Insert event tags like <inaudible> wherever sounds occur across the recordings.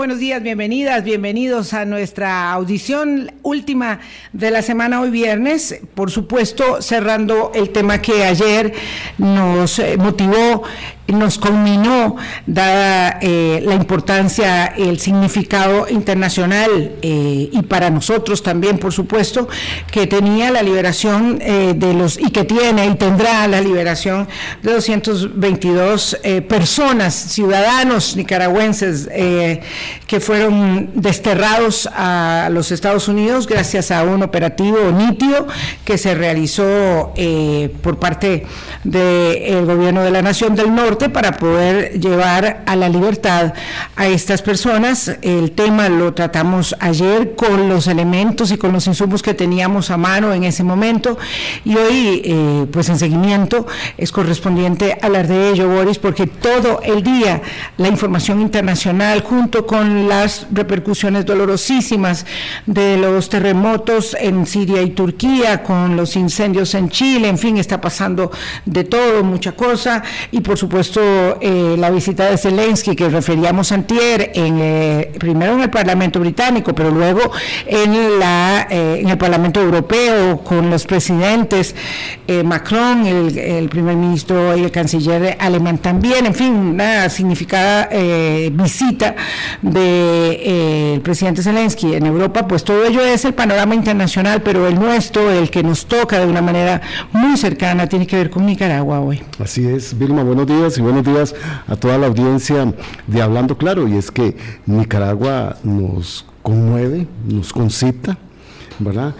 Buenos días, bienvenidas, bienvenidos a nuestra audición última de la semana hoy viernes. Por supuesto, cerrando el tema que ayer nos eh, motivó nos culminó, dada eh, la importancia, el significado internacional eh, y para nosotros también, por supuesto, que tenía la liberación eh, de los, y que tiene y tendrá la liberación de 222 personas, ciudadanos nicaragüenses, que fueron desterrados a los Estados Unidos gracias a un operativo nítido que se realizó por parte del gobierno de la Nación del Norte para poder llevar a la libertad a estas personas. El tema lo tratamos ayer con los elementos y con los insumos que teníamos a mano en ese momento y hoy, eh, pues en seguimiento, es correspondiente hablar de ello, Boris, porque todo el día la información internacional junto con las repercusiones dolorosísimas de los terremotos en Siria y Turquía, con los incendios en Chile, en fin, está pasando de todo, mucha cosa y por supuesto eh, la visita de Zelensky que referíamos antier, en, eh, primero en el Parlamento británico, pero luego en, la, eh, en el Parlamento europeo, con los presidentes Macron, el, primer ministro y el canciller alemán también, en fin, una significada visita del presidente Zelensky en Europa, pues todo ello es el panorama internacional, pero el nuestro, el que nos toca de una manera muy cercana, tiene que ver con Nicaragua hoy. Así es, Vilma, buenos días buenos días a toda la audiencia de Hablando Claro. Y es que Nicaragua nos conmueve, nos concita, ¿verdad?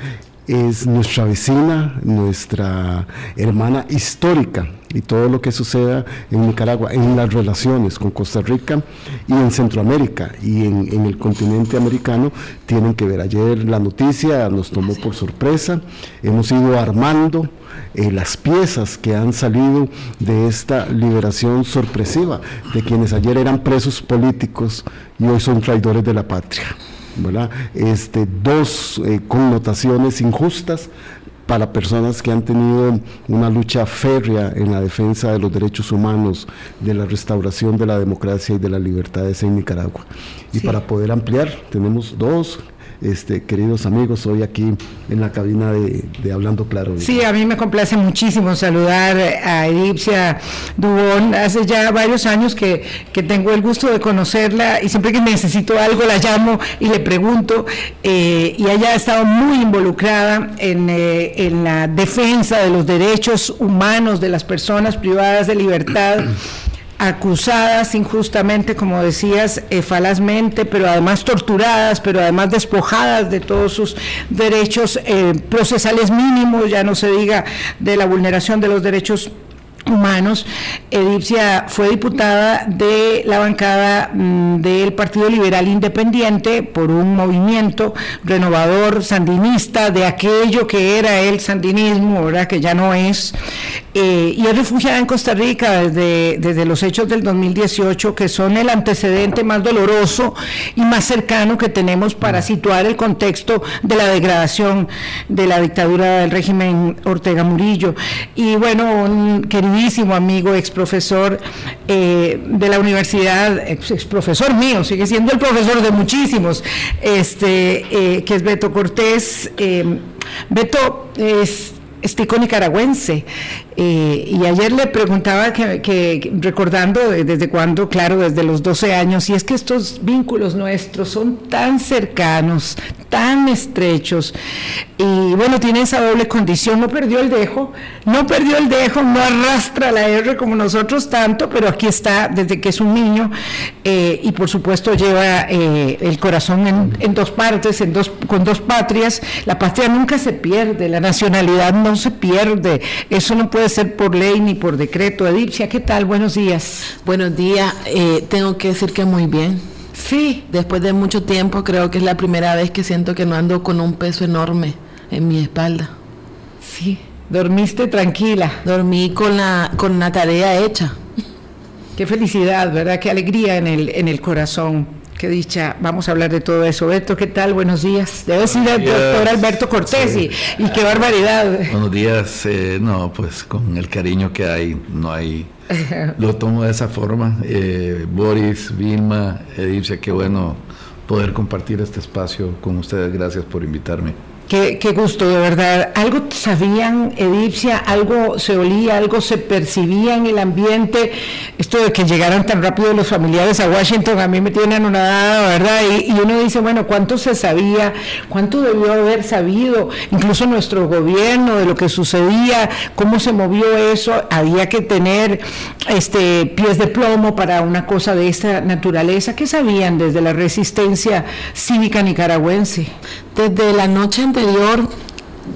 Es nuestra vecina, nuestra hermana histórica y todo lo que suceda en Nicaragua, en las relaciones con Costa Rica y en Centroamérica y en, en, el continente americano tienen que ver. Ayer la noticia nos tomó por sorpresa, hemos ido armando eh, las piezas que han salido de esta liberación sorpresiva de quienes ayer eran presos políticos y hoy son traidores de la patria. ¿verdad? Este, dos eh, connotaciones injustas para personas que han tenido una lucha férrea en la defensa de los derechos humanos, de la restauración de la democracia y de las libertades en Nicaragua. Y para poder ampliar, tenemos dos este, queridos amigos, hoy aquí en la cabina de, Hablando Claro. Sí, a mí me complace muchísimo saludar a Edipcia Dubón. Hace ya varios años que, tengo el gusto de conocerla y siempre que necesito algo la llamo y le pregunto. Eh, y ella ha estado muy involucrada en, eh, en la defensa de los derechos humanos de las personas privadas de libertad acusadas injustamente, como decías, eh, falazmente, pero además torturadas, pero además despojadas de todos sus derechos eh, procesales mínimos, ya no se diga de la vulneración de los derechos humanos. Edipcia fue diputada de la bancada mm, del Partido Liberal Independiente por un movimiento renovador sandinista de aquello que era el sandinismo, ahora que ya no es, eh, y es refugiada en Costa Rica desde, desde los hechos del 2018, que son el antecedente más doloroso y más cercano que tenemos para situar el contexto de la degradación de la dictadura del régimen Ortega Murillo. Y bueno, un queridísimo amigo, ex profesor eh, de la universidad, ex, profesor mío, sigue siendo el profesor de muchísimos, este, eh, que es Beto Cortés. Beto es estico nicaragüense. Eh, y ayer le preguntaba que, recordando desde cuándo, claro, desde los 12 años, y es que estos vínculos nuestros son tan cercanos, tan estrechos, y bueno, tiene esa doble condición, no perdió el dejo, no perdió el dejo, no arrastra la R como nosotros tanto, pero aquí está desde que es un niño, eh, y por supuesto lleva eh, el corazón en, en, dos partes, en dos, con dos patrias, la patria nunca se pierde, la nacionalidad no se pierde, eso no puede ser por ley ni por decreto. Edipcia, ¿qué tal? Buenos días. Buenos días. Eh, tengo que decir que muy bien. Sí. Después de mucho tiempo creo que es la primera vez que siento que no ando con un peso enorme en mi espalda. Sí. Dormiste tranquila. Dormí con la, con la tarea hecha. Qué felicidad, ¿verdad? Qué alegría en el, en el corazón. Qué dicha, vamos a hablar de todo eso. Beto, ¿qué tal? Buenos días. Debe ser el doctor Alberto Cortés y, qué barbaridad. Buenos días. Eh, no, pues con el cariño que hay, no hay lo tomo de esa forma. Eh, Boris, Vilma, Edipcia, qué bueno poder compartir este espacio con ustedes. Gracias por invitarme. Qué, gusto, de verdad. ¿Algo sabían, Edipcia? ¿Algo se olía? ¿Algo se percibía en el ambiente? Esto de que llegaran tan rápido los familiares a Washington a mí me tiene anonadada, ¿verdad? Y, y, uno dice, bueno, ¿cuánto se sabía? ¿Cuánto debió haber sabido? Incluso nuestro gobierno de lo que sucedía, cómo se movió eso. Había que tener este pies de plomo para una cosa de esta naturaleza. ¿Qué sabían desde la resistencia cívica nicaragüense? Desde la noche anterior,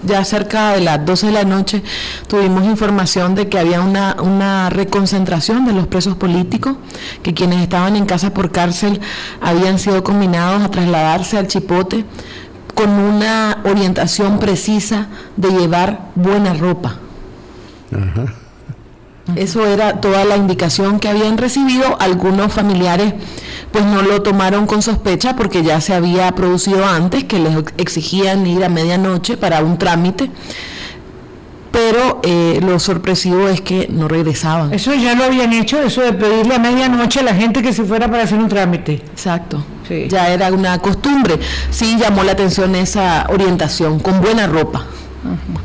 ya cerca de las 12 de la noche, tuvimos información de que había una, una reconcentración de los presos políticos, que quienes estaban en casa por cárcel habían sido combinados a trasladarse al Chipote con una orientación precisa de llevar buena ropa. Eso era toda la indicación que habían recibido. Algunos familiares pues no lo tomaron con sospecha porque ya se había producido antes, que les exigían ir a medianoche para un trámite. Pero eh, lo sorpresivo es que no regresaban. Eso ya lo habían hecho, eso de pedirle a medianoche a la gente que se fuera para hacer un trámite. Exacto. Ya era una costumbre. Sí llamó la atención esa orientación, con buena ropa.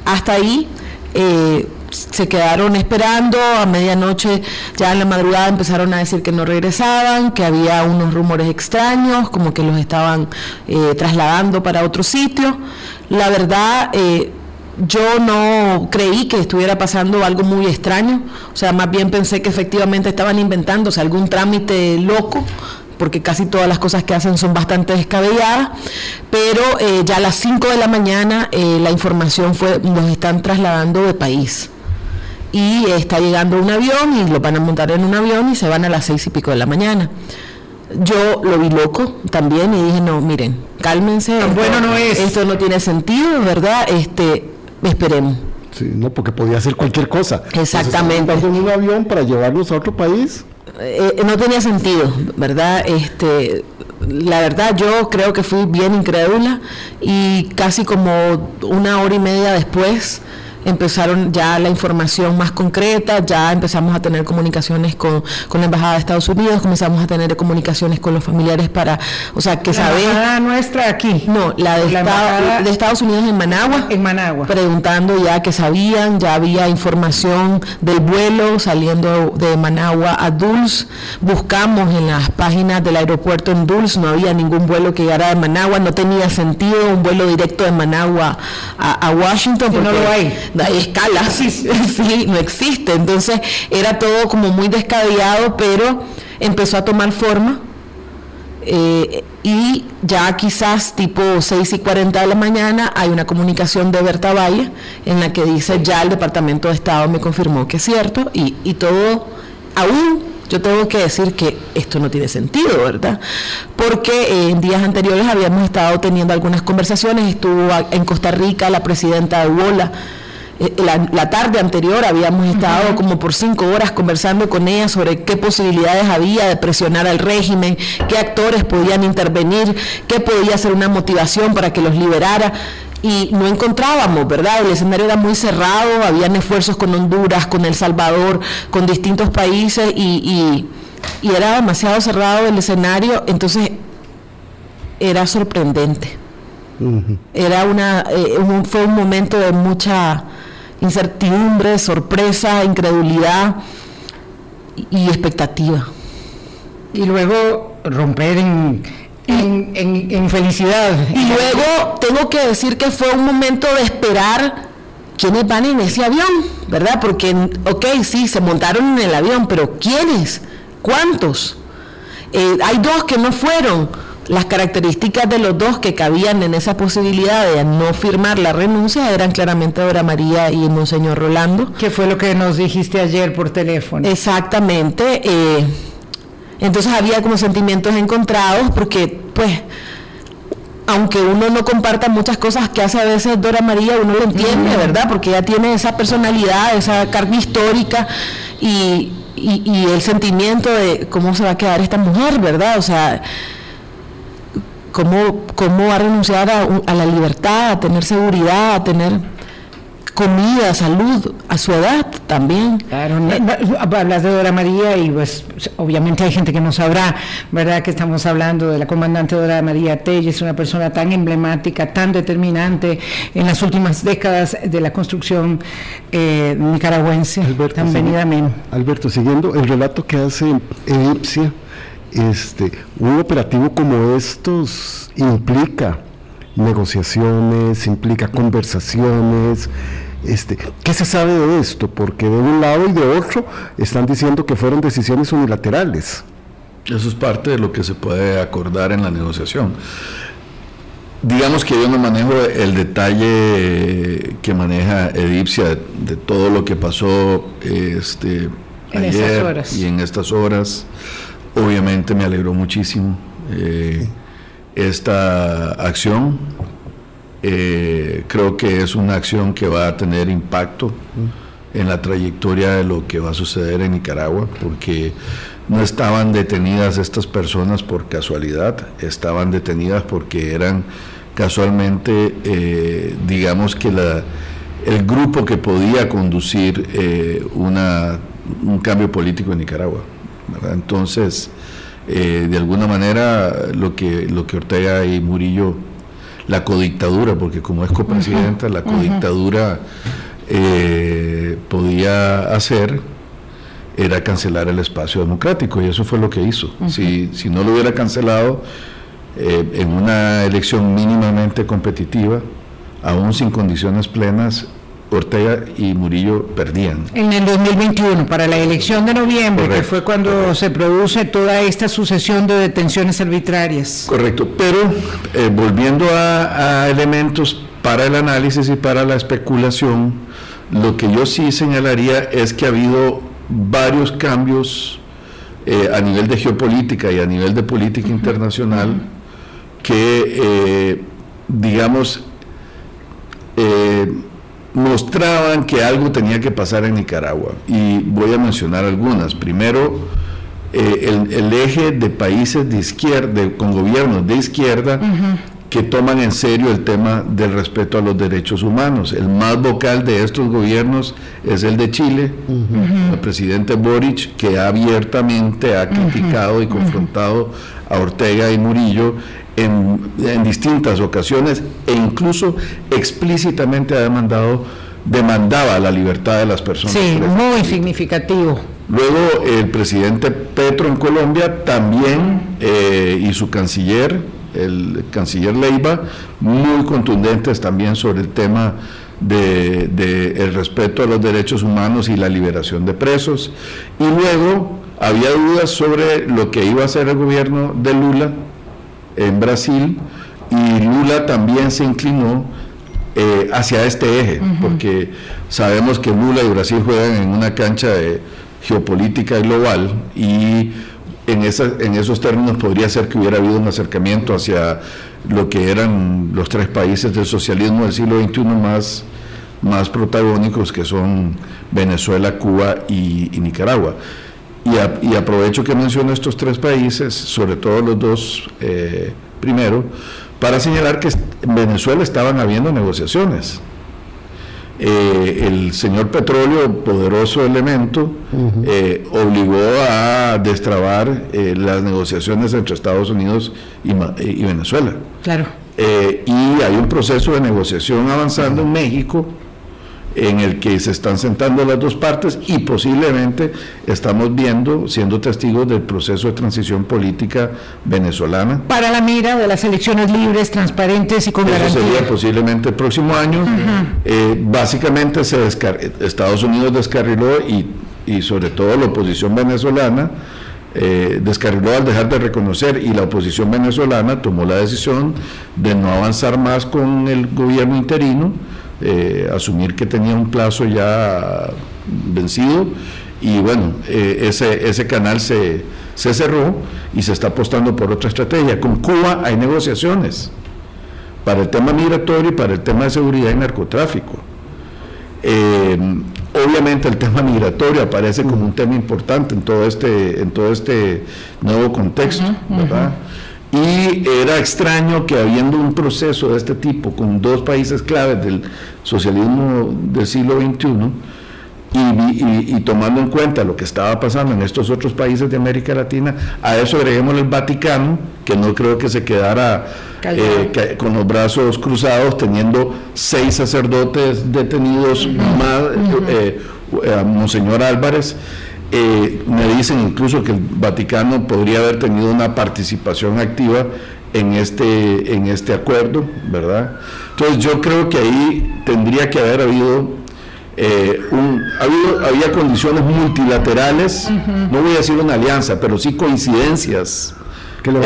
Hasta ahí eh, se quedaron esperando, a medianoche ya en la madrugada empezaron a decir que no regresaban, que había unos rumores extraños, como que los estaban eh, trasladando para otro sitio. La verdad, eh, yo no creí que estuviera pasando algo muy extraño, o sea, más bien pensé que efectivamente estaban inventándose algún trámite loco porque casi todas las cosas que hacen son bastante descabelladas, pero eh, ya a las 5 de la mañana la información fue, nos están trasladando de país y está llegando un avión y lo van a montar en un avión y se van a las seis y pico de la mañana. Yo lo vi loco también y dije, no, miren, cálmense, bueno no es. Esto no tiene sentido, ¿verdad? Este, esperemos. Sí, no, porque podía ser cualquier cosa. Exactamente. en un avión para llevarnos a otro país? Eh, no tenía sentido, ¿verdad? Este, la verdad yo creo que fui bien incrédula y casi como una hora y media después empezaron ya la información más concreta, ya empezamos a tener comunicaciones con, la Embajada de Estados Unidos, comenzamos a tener comunicaciones con los familiares para, o sea, que saber... ¿La embajada nuestra aquí? No, la de, de Estados Unidos en Managua. En Managua. Preguntando ya que sabían, ya había información del vuelo saliendo de Managua a Dulce. Buscamos en las páginas del aeropuerto en Dulce, no había ningún vuelo que llegara de Managua, no tenía sentido un vuelo directo de Managua a, Washington. porque no lo hay hay escalas, <laughs> sí, no existe. Entonces era todo como muy descabellado, pero empezó a tomar forma. Eh, y ya quizás tipo 6 y 40 de la mañana hay una comunicación de Berta Valle en la que dice ya el Departamento de Estado me confirmó que es cierto y, y todo aún yo tengo que decir que esto no tiene sentido, ¿verdad? Porque eh, en días anteriores habíamos estado teniendo algunas conversaciones, estuvo en Costa Rica la presidenta de UOLA, eh, la, tarde anterior habíamos estado como por cinco horas conversando con ella sobre qué posibilidades había de presionar al régimen, qué actores podían intervenir, qué podía ser una motivación para que los liberara y no encontrábamos, ¿verdad? El escenario era muy cerrado, habían esfuerzos con Honduras, con El Salvador, con distintos países y, era demasiado cerrado el escenario, entonces era sorprendente. Era una, eh, fue un momento de mucha incertidumbre, sorpresa, incredulidad y expectativa. Y luego romper en, en, felicidad. Y luego tengo que decir que fue un momento de esperar quiénes van en ese avión, ¿verdad? Porque, ok, sí, se montaron en el avión, pero ¿quiénes? ¿Cuántos? Eh, hay dos que no fueron las características de los dos que cabían en esa posibilidad de no firmar la renuncia eran claramente Dora María y Monseñor Rolando. ¿Qué fue lo que nos dijiste ayer por teléfono? Exactamente. Eh, entonces había como sentimientos encontrados porque, pues, aunque uno no comparta muchas cosas que hace a veces Dora María, uno lo entiende, ¿verdad? Porque ella tiene esa personalidad, esa carga histórica y, y el sentimiento de cómo se va a quedar esta mujer, ¿verdad? O sea, cómo, cómo ha renunciado a, la libertad, a tener seguridad, a tener comida, salud, a su edad, también. Claro, hablas de Dora María y pues obviamente hay gente que no sabrá, ¿verdad? Que estamos hablando de la comandante Dora María Telles, una persona tan emblemática, tan determinante en las últimas décadas de la construcción eh, nicaragüense, Alberto, tan venidamente. Alberto, siguiendo el relato que hace Edipcia, este, un operativo como estos implica negociaciones, implica conversaciones. Este, ¿Qué se sabe de esto? Porque de un lado y de otro están diciendo que fueron decisiones unilaterales. Eso es parte de lo que se puede acordar en la negociación. Digamos que yo no manejo el detalle que maneja Edipcia de, todo lo que pasó este, ayer y en estas horas. Obviamente me alegró muchísimo eh, esta acción. Eh, creo que es una acción que va a tener impacto en la trayectoria de lo que va a suceder en Nicaragua, porque no estaban detenidas estas personas por casualidad, estaban detenidas porque eran casualmente, eh, digamos que la, el grupo que podía conducir una, un cambio político en Nicaragua. Entonces, eh, de alguna manera, lo que, lo que Ortega y Murillo, la codictadura, porque como es copresidenta, la codictadura eh, podía hacer era cancelar el espacio democrático y eso fue lo que hizo. si, si, no lo hubiera cancelado eh, en una elección mínimamente competitiva, aún sin condiciones plenas, Ortega y Murillo perdían. En el 2021, para la elección de noviembre, que fue cuando se produce toda esta sucesión de detenciones arbitrarias. Correcto, pero eh, volviendo a, elementos para el análisis y para la especulación, lo que yo sí señalaría es que ha habido varios cambios eh, a nivel de geopolítica y a nivel de política internacional que, eh, digamos, mostraban que algo tenía que pasar en Nicaragua. Y voy a mencionar algunas. Primero, eh, el, eje de países de izquierda, con gobiernos de izquierda, que toman en serio el tema del respeto a los derechos humanos. El más vocal de estos gobiernos es el de Chile, el presidente Boric, que abiertamente ha criticado y confrontado a Ortega y Murillo en, distintas ocasiones e incluso explícitamente ha demandado, demandaba la libertad de las personas. Sí, muy significativo. Luego el presidente Petro en Colombia también eh, y su canciller, el canciller Leiva, muy contundentes también sobre el tema de, de, el respeto a los derechos humanos y la liberación de presos. Y luego había dudas sobre lo que iba a hacer el gobierno de Lula en Brasil y Lula también se inclinó eh, hacia este eje, porque sabemos que Lula y Brasil juegan en una cancha de geopolítica global y en, en esos términos podría ser que hubiera habido un acercamiento hacia lo que eran los tres países del socialismo del siglo XXI más, más protagónicos, que son Venezuela, Cuba y, Nicaragua. Y, aprovecho que menciono estos tres países, sobre todo los dos eh, primero, para señalar que en Venezuela estaban habiendo negociaciones. Eh, el señor petróleo, poderoso elemento, eh, obligó a destrabar las negociaciones entre Estados Unidos y, y Venezuela. Claro. y hay un proceso de negociación avanzando en México en el que se están sentando las dos partes y posiblemente estamos viendo, siendo testigos del proceso de transición política venezolana. Para la mira de las elecciones libres, transparentes y con Eso sería posiblemente el próximo año. Eh, básicamente se Estados Unidos descarriló y, y sobre todo la oposición venezolana eh, descarriló al dejar de reconocer y la oposición venezolana tomó la decisión de no avanzar más con el gobierno interino eh, asumir que tenía un plazo ya vencido y bueno, eh, ese, ese canal se, se cerró y se está apostando por otra estrategia. Con Cuba hay negociaciones para el tema migratorio y para el tema de seguridad y narcotráfico. Eh, obviamente el tema migratorio aparece como un tema importante en todo este, en todo este nuevo contexto, ¿verdad? Y era extraño que habiendo un proceso de este tipo con dos países claves del socialismo del siglo XXI, y, tomando en cuenta lo que estaba pasando en estos otros países de América Latina, a eso agreguemos el Vaticano, que no creo que se quedara eh, con los brazos cruzados, teniendo seis sacerdotes detenidos, más eh, eh, Monseñor Álvarez. Me dicen incluso que el Vaticano podría haber tenido una participación activa en este, en este acuerdo, ¿verdad? Entonces yo creo que ahí tendría que haber habido eh, había condiciones multilaterales, no voy a decir una alianza, pero sí coincidencias. Que lo eh,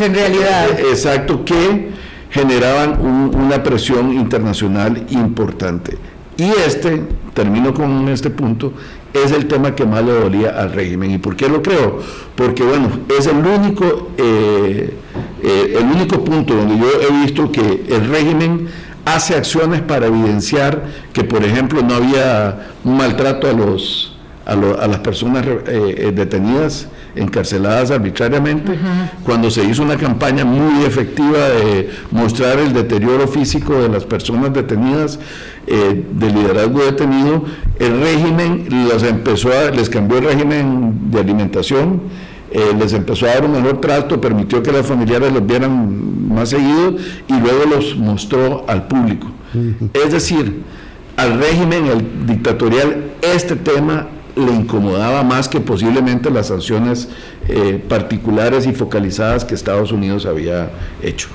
en realidad. Eh, exacto, que generaban una presión internacional importante. Y este, termino con este punto, es el tema que más le dolía al régimen. ¿Y por qué lo creo? Porque, bueno, es el único, el único punto donde yo he visto que el régimen hace acciones para evidenciar que, por ejemplo, no había un maltrato a, los, a, las personas eh, eh, detenidas, encarceladas arbitrariamente, cuando se hizo una campaña muy efectiva de mostrar el deterioro físico de las personas detenidas, eh, del liderazgo detenido, el régimen los empezó a, les cambió el régimen de alimentación, eh, les empezó a dar un mejor trato, permitió que las familiares los vieran más seguido y luego los mostró al público. Es decir, al régimen el dictatorial este tema le incomodaba más que posiblemente las sanciones eh, particulares y focalizadas que Estados Unidos había hecho.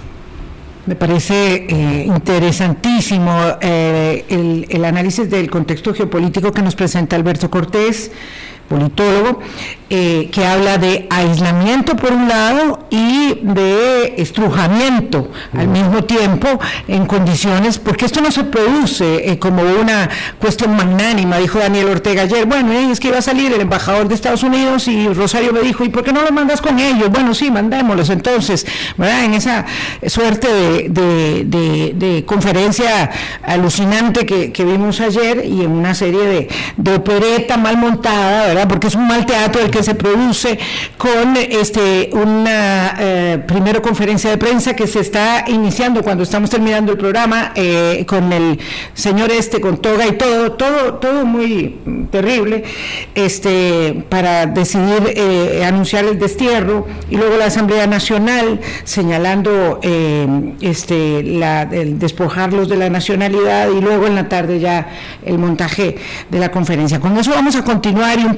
Me parece eh, interesantísimo el, el análisis del contexto geopolítico que nos presenta Alberto Cortés politólogo, eh, que habla de aislamiento por un lado y de estrujamiento al mismo tiempo en condiciones, porque esto no se produce eh, como una cuestión magnánima, dijo Daniel Ortega ayer, bueno, es que iba a salir el embajador de Estados Unidos y Rosario me dijo, ¿y por qué no lo mandas con ellos? Bueno, sí, mandémoslos entonces, ¿verdad? En esa suerte de, conferencia alucinante que, vimos ayer y en una serie de, de opereta mal montada, Porque es un mal teatro el que se produce con este una eh, primera conferencia de prensa que se está iniciando cuando estamos terminando el programa eh, con el señor este con toga y todo, todo, todo muy terrible, este, para decidir eh, anunciar el destierro y luego la Asamblea Nacional señalando este el despojarlos de la nacionalidad y luego en la tarde ya el montaje de la conferencia. Con eso vamos a continuar y un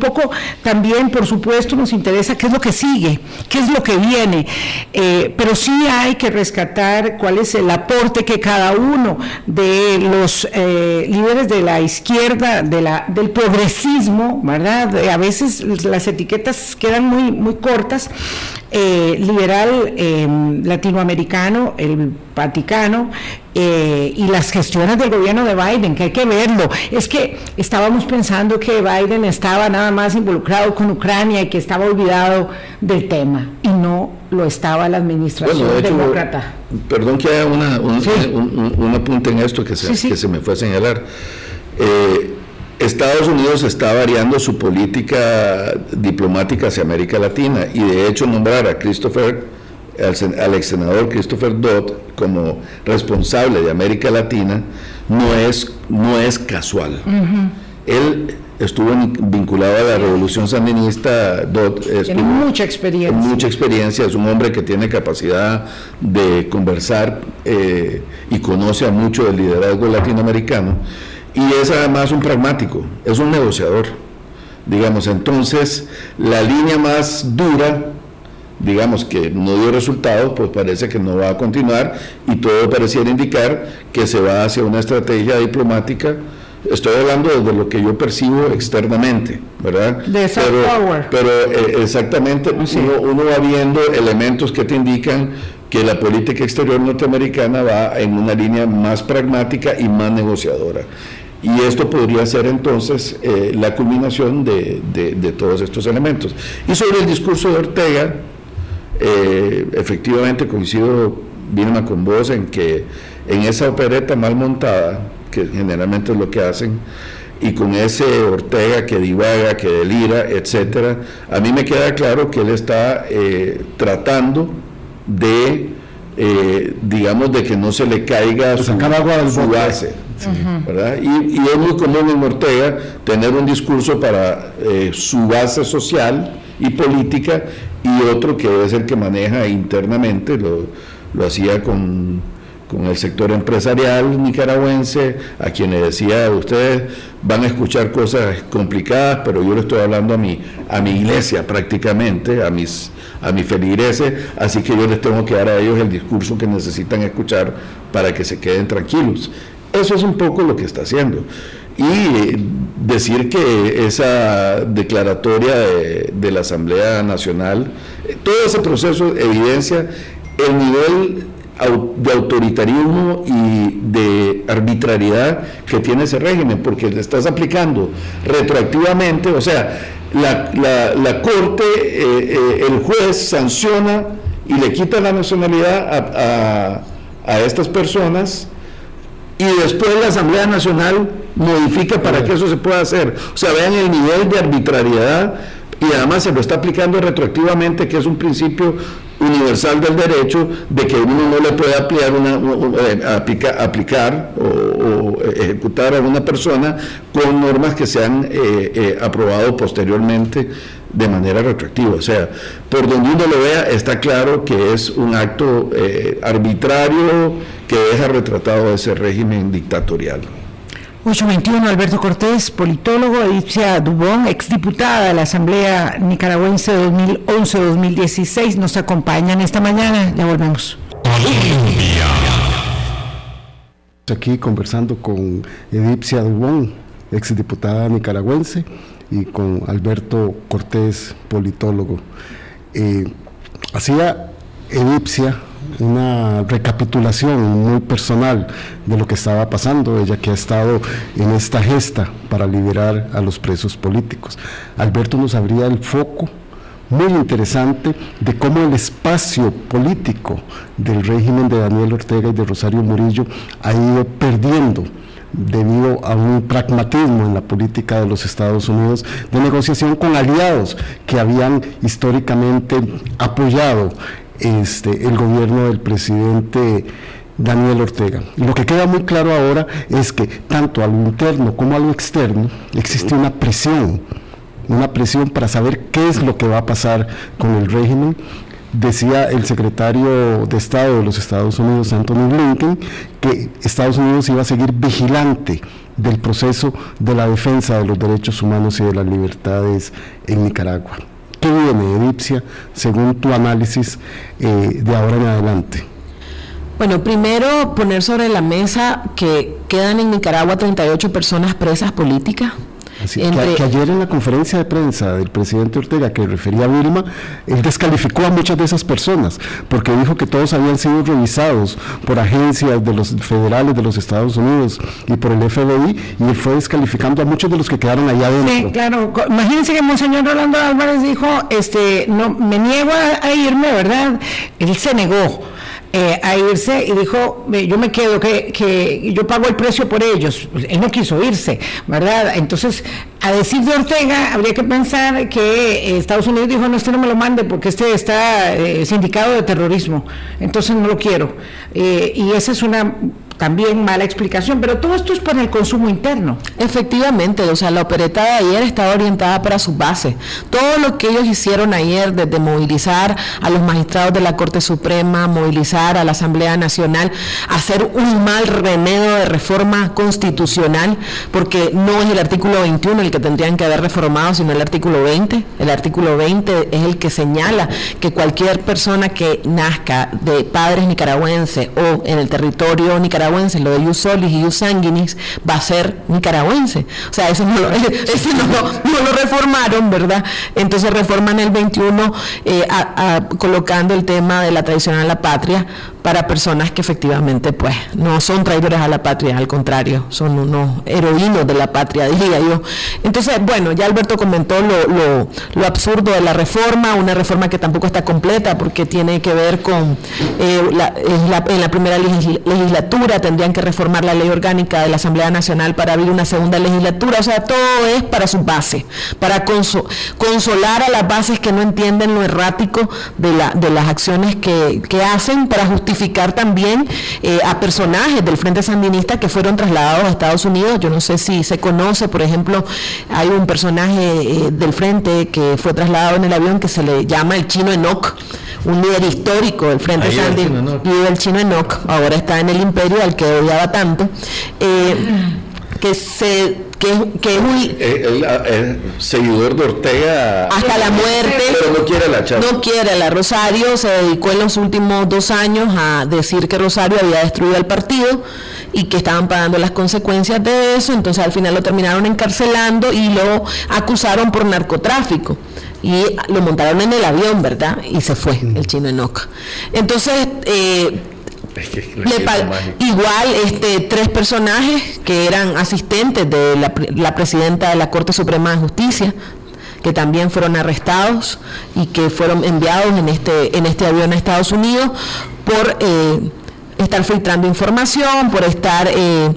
también, por supuesto, nos interesa qué es lo que sigue, qué es lo que viene, eh, pero sí hay que rescatar cuál es el aporte que cada uno de los eh, líderes de la izquierda, de la, del progresismo, ¿verdad? a veces las etiquetas quedan muy, muy cortas, eh, liberal latinoamericano, el Vaticano, eh, y las gestiones del gobierno de Biden, que hay que verlo. Es que estábamos pensando que Biden estaba nada más involucrado con Ucrania y que estaba olvidado del tema, y no lo estaba la administración demócrata. Perdón que haya una, un, apunte en esto que se, que se me fue a señalar. Eh, Estados Unidos está variando su política diplomática hacia América Latina y de hecho nombrar a Christopher al, ex senador Christopher Dodd como responsable de América Latina no es, no es casual. Él estuvo vinculado a la revolución sandinista. Dodd tiene mucha experiencia. Mucha experiencia, es un hombre que tiene capacidad de conversar eh, y conoce a mucho del liderazgo latinoamericano. Y es además un pragmático, es un negociador. Digamos, entonces la línea más dura digamos que no dio resultados, pues parece que no va a continuar y todo pareciera indicar que se va hacia una estrategia diplomática. Estoy hablando desde lo que yo percibo externamente, ¿verdad? De pero, pero eh, exactamente uno, uno va viendo elementos que te indican que la política exterior norteamericana va en una línea más pragmática y más negociadora. Y esto podría ser entonces eh, la culminación de, de, de, todos estos elementos. Y sobre el discurso de Ortega, eh, efectivamente coincido, Vilma, con vos en que en esa opereta mal montada, que generalmente es lo que hacen, y con ese Ortega que divaga, que delira, etcétera, a mí me queda claro que él está eh, tratando de, eh, digamos, de que no se le caiga su, agua su base, ¿verdad? Y, es muy común en Ortega tener un discurso para eh, su base social y política y otro que es el que maneja internamente, lo, lo hacía con con el sector empresarial nicaragüense, a quienes decía, ustedes van a escuchar cosas complicadas, pero yo le estoy hablando a mi, a mi iglesia prácticamente, a mis, a mis feligreses, así que yo les tengo que dar a ellos el discurso que necesitan escuchar para que se queden tranquilos. Eso es un poco lo que está haciendo. Y decir que esa declaratoria de, la Asamblea Nacional, todo ese proceso evidencia el nivel de autoritarismo y de arbitrariedad que tiene ese régimen, porque le estás aplicando retroactivamente, o sea, la, la, Corte, eh, eh, el juez sanciona y le quita la nacionalidad a, a, estas personas y después la Asamblea Nacional modifica para que eso se pueda hacer. O sea, vean el nivel de arbitrariedad y además se lo está aplicando retroactivamente, que es un principio universal del derecho de que uno no le puede aplicar, una, eh, aplicar o, ejecutar a una persona con normas que se han eh, eh, aprobado posteriormente de manera retroactiva. O sea, por donde uno lo vea, está claro que es un acto arbitrario que deja retratado ese régimen dictatorial. 821, Alberto Cortés, politólogo, Edipcia Dubón, exdiputada de la Asamblea Nicaragüense 2011-2016, nos acompañan esta mañana. Ya volvemos. Aquí conversando con Edipcia Dubón, exdiputada nicaragüense, y con Alberto Cortés, politólogo. Eh, hacía Edipcia una recapitulación muy personal de lo que estaba pasando, ella que ha estado en esta gesta para liberar a los presos políticos. Alberto nos abría el foco muy interesante de cómo el espacio político del régimen de Daniel Ortega y de Rosario Murillo ha ido perdiendo debido a un pragmatismo en la política de los Estados Unidos de negociación con aliados que habían históricamente apoyado este, el gobierno del presidente Daniel Ortega. Lo que queda muy claro ahora es que tanto a lo interno como a lo externo existe una presión, una presión para saber qué es lo que va a pasar con el régimen. Decía el secretario de Estado de los Estados Unidos, Anthony Blinken, que Estados Unidos iba a seguir vigilante del proceso de la defensa de los derechos humanos y de las libertades en Nicaragua. ¿Qué viene, Edipcia, según tu análisis eh, de ahora en adelante? Bueno, primero poner sobre la mesa que quedan en Nicaragua 38 personas presas políticas que, ayer en la conferencia de prensa del presidente Ortega, que refería a Vilma, él descalificó a muchas de esas personas, porque dijo que todos habían sido revisados por agencias de los federales de los Estados Unidos y por el FBI, y él fue descalificando a muchos de los que quedaron allá adentro. Sí, claro. Imagínense que Monseñor Rolando Álvarez dijo, este, no, me niego a irme, ¿verdad? Él se negó eh, a irse y dijo, yo me quedo, que, que yo pago el precio por ellos. Él no quiso irse, ¿verdad? Entonces, a decir de Ortega, habría que pensar que eh, Estados Unidos dijo, no, este no me lo mande porque este está eh, sindicado de terrorismo, entonces no lo quiero. y esa es una también mala explicación, pero todo esto es para el consumo interno. Efectivamente, o sea, la opereta de ayer estaba orientada para su base. Todo lo que ellos hicieron ayer, desde movilizar a los magistrados de la Corte Suprema, movilizar a la Asamblea Nacional, hacer un mal remedio de reforma constitucional, porque no es el artículo 21 el que tendrían que haber reformado, sino el artículo 20. El artículo 20 es el que señala que cualquier persona que nazca de padres nicaragüenses o en el territorio nicaragüense, lo de Yusolis y Yusanguinis va a ser nicaragüense. O sea, eso no lo, <laughs> no, lo reformaron, ¿verdad? Entonces reforman el 21 eh, colocando el tema de la tradición a la patria para personas que efectivamente pues no son traidores a la patria, al contrario, son unos heroínos de la patria, diría yo. Entonces, bueno, ya Alberto comentó lo, lo, absurdo de la reforma, una reforma que tampoco está completa porque tiene que ver con, eh, la, en la primera legislatura legislatura, tendrían que reformar la ley orgánica de la Asamblea Nacional para abrir una segunda legislatura, o sea, todo es para su base, para consolar a las bases que no entienden lo errático de, la, de las acciones que, hacen, para justificar también eh, a personajes del Frente Sandinista que fueron trasladados a Estados Unidos. Yo no sé si se conoce, por ejemplo, hay un personaje eh, del Frente que fue trasladado en el avión que se le llama el chino Enoch un líder histórico del Frente Sandinista, y el chino Enoch, ahora está en el imperio al que odiaba tanto, eh, que se que, es muy el, seguidor de Ortega hasta la muerte pero no quiere la no quiere la Rosario se dedicó en los últimos dos años a decir que Rosario había destruido el partido y que estaban pagando las consecuencias de eso entonces al final lo terminaron encarcelando y lo acusaron por narcotráfico y lo montaron en el avión, ¿verdad? Y se fue el chino Enoch. Entonces, eh, <laughs> igual este, tres personajes que eran asistentes de la, presidenta de la Corte Suprema de Justicia, que también fueron arrestados y que fueron enviados en este, en este avión a Estados Unidos por eh, estar filtrando información, por estar... Eh,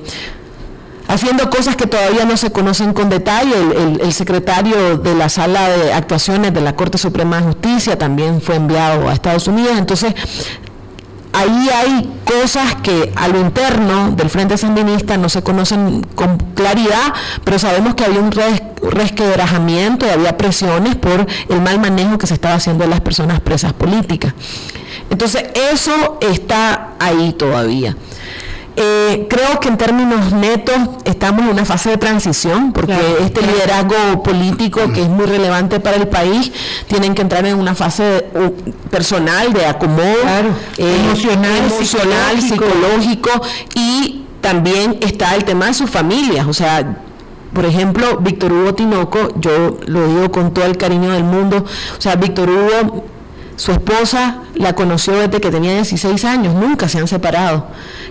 haciendo cosas que todavía no se conocen con detalle. El, secretario de la sala de actuaciones de la Corte Suprema de Justicia también fue enviado a Estados Unidos. Entonces, ahí hay cosas que a lo interno del Frente Sandinista no se conocen con claridad, pero sabemos que había un resquebrajamiento y había presiones por el mal manejo que se estaba haciendo de las personas presas políticas. Entonces, eso está ahí todavía. Eh, creo que en términos netos estamos en una fase de transición, porque este liderazgo político que es muy relevante para el país, tienen que entrar en una fase personal de acomodo, eh, emocional, psicológico. y también está el tema de sus familias, o sea, por ejemplo, Víctor Hugo Tinoco, yo lo digo con todo el cariño del mundo, o sea, Víctor Hugo, su esposa la conoció desde que tenía 16 años, nunca se han separado.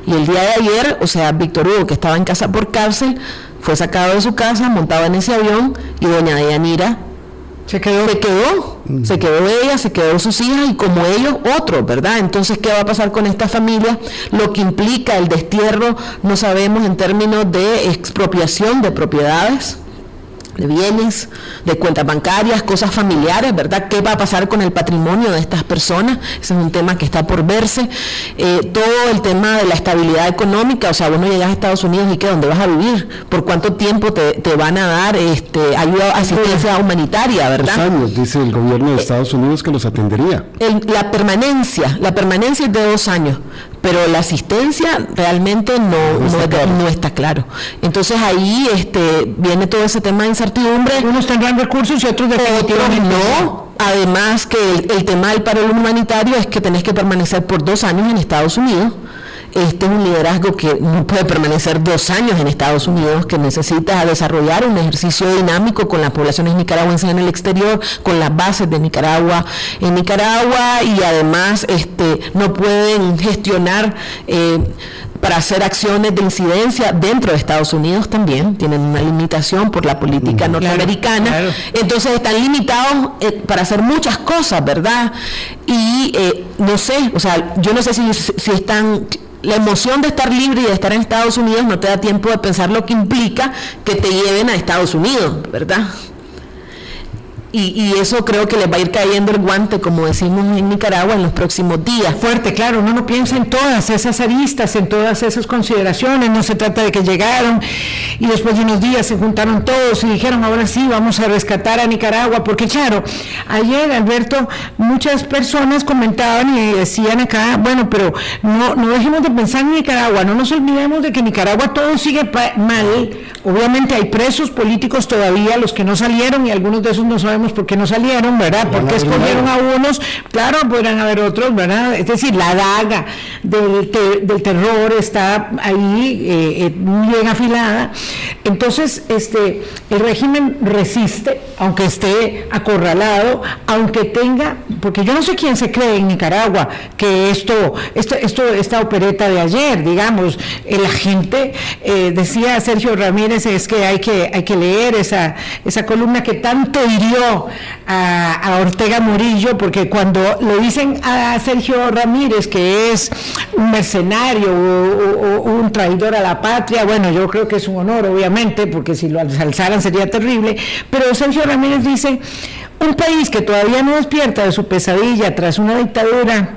Y el día de ayer, o sea, Víctor Hugo, que estaba en casa por cárcel, fue sacado de su casa, montado en ese avión, y doña Deyanira se quedó. Se quedó, se quedó ella, se quedó sus hijas y como ellos, otros, ¿verdad? Entonces, ¿qué va a pasar con esta familia? Lo que implica el destierro, no sabemos en términos de expropiación de propiedades de bienes, de cuentas bancarias, cosas familiares, ¿verdad? ¿Qué va a pasar con el patrimonio de estas personas? Ese es un tema que está por verse. Eh, todo el tema de la estabilidad económica, o sea, vos no llegas a Estados Unidos y ¿qué? ¿Dónde vas a vivir? ¿Por cuánto tiempo te, van a dar este, ayuda, asistencia humanitaria, verdad? Dos años, dice el gobierno de eh, Estados Unidos que los atendería. la permanencia, la permanencia es de dos años, pero la asistencia realmente no, no, está, claro. Entonces ahí este, viene todo ese tema de incertidumbre. Unos tendrán recursos y otros definitivamente no. Además que el, tema del paro humanitario es que tenés que permanecer por dos años en Estados Unidos este es un liderazgo que no puede permanecer dos años en Estados Unidos, que necesita desarrollar un ejercicio dinámico con las poblaciones nicaragüenses en el exterior, con las bases de Nicaragua en Nicaragua y además este, no pueden gestionar eh, para hacer acciones de incidencia dentro de Estados Unidos también, tienen una limitación por la política norteamericana, entonces están limitados eh, para hacer muchas cosas, ¿verdad? Y eh, no sé, o sea, yo no sé si, si están la emoción de estar libre y de estar en Estados Unidos no te da tiempo de pensar lo que implica que te lleven a Estados Unidos, ¿verdad? Y, eso creo que les va a ir cayendo el guante, como decimos en Nicaragua, en los próximos días. Fuerte, claro, uno no piensa en todas esas aristas, en todas esas consideraciones, no se trata de que llegaron y después de unos días se juntaron todos y dijeron, ahora sí, vamos a rescatar a Nicaragua, porque claro, ayer, Alberto, muchas personas comentaban y decían acá, bueno, pero no, no dejemos de pensar en Nicaragua, no nos olvidemos de que Nicaragua todo sigue mal, obviamente hay presos políticos todavía, los que no salieron y algunos de esos no sabemos por qué no salieron, ¿verdad? ¿Por qué escogieron a unos? Claro, podrían haber otros, ¿verdad? Es decir, la daga del, del terror está ahí eh, eh, bien afilada. Entonces, este, el régimen resiste, aunque esté acorralado, aunque tenga, porque yo no sé quién se cree en Nicaragua que esto, esto, esto esta opereta de ayer, digamos, la gente, eh, decía Sergio Ramírez, es que hay que, hay que leer esa, esa columna que tanto hirió a, Ortega Murillo, porque cuando le dicen a Sergio Ramírez que es un mercenario o, un traidor a la patria, bueno, yo creo que es un honor, obviamente, porque si lo alzaran sería terrible, pero Sergio Ramírez dice, un país que todavía no despierta de su pesadilla tras una dictadura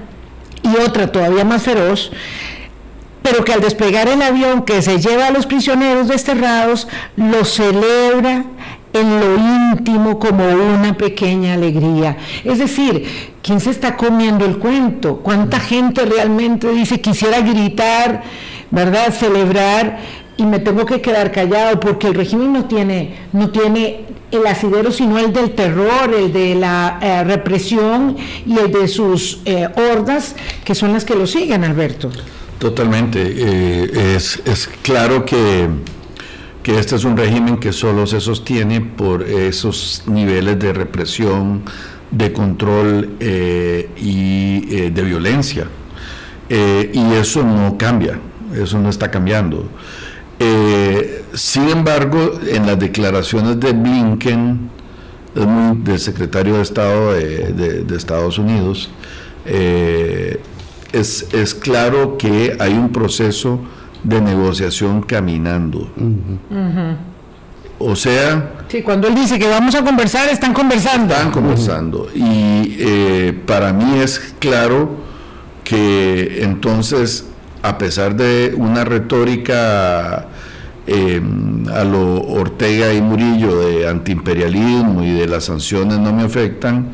y otra todavía más feroz, pero que al despegar el avión que se lleva a los prisioneros desterrados, lo celebra en lo íntimo como una pequeña alegría. Es decir, ¿quién se está comiendo el cuento? ¿Cuánta gente realmente dice quisiera gritar, verdad, celebrar y me tengo que quedar callado porque el régimen no tiene no tiene el asidero sino el del terror, el de la eh, represión y el de sus eh, hordas que son las que lo siguen, Alberto. Totalmente. Eh, es, es, claro que, que, este es un régimen que solo se sostiene por esos niveles de represión, de control eh, y eh, de violencia. y eso no cambia, eso no está cambiando. sin embargo, en las declaraciones de Blinken, del secretario de Estado de, de Estados Unidos, es, es claro que hay un proceso de negociación caminando. O sea... Sí, cuando él dice que vamos a conversar, están conversando. Están conversando. Y eh, para mí es claro que entonces, a pesar de una retórica em, a lo Ortega y Murillo de antiimperialismo y de las sanciones no me afectan,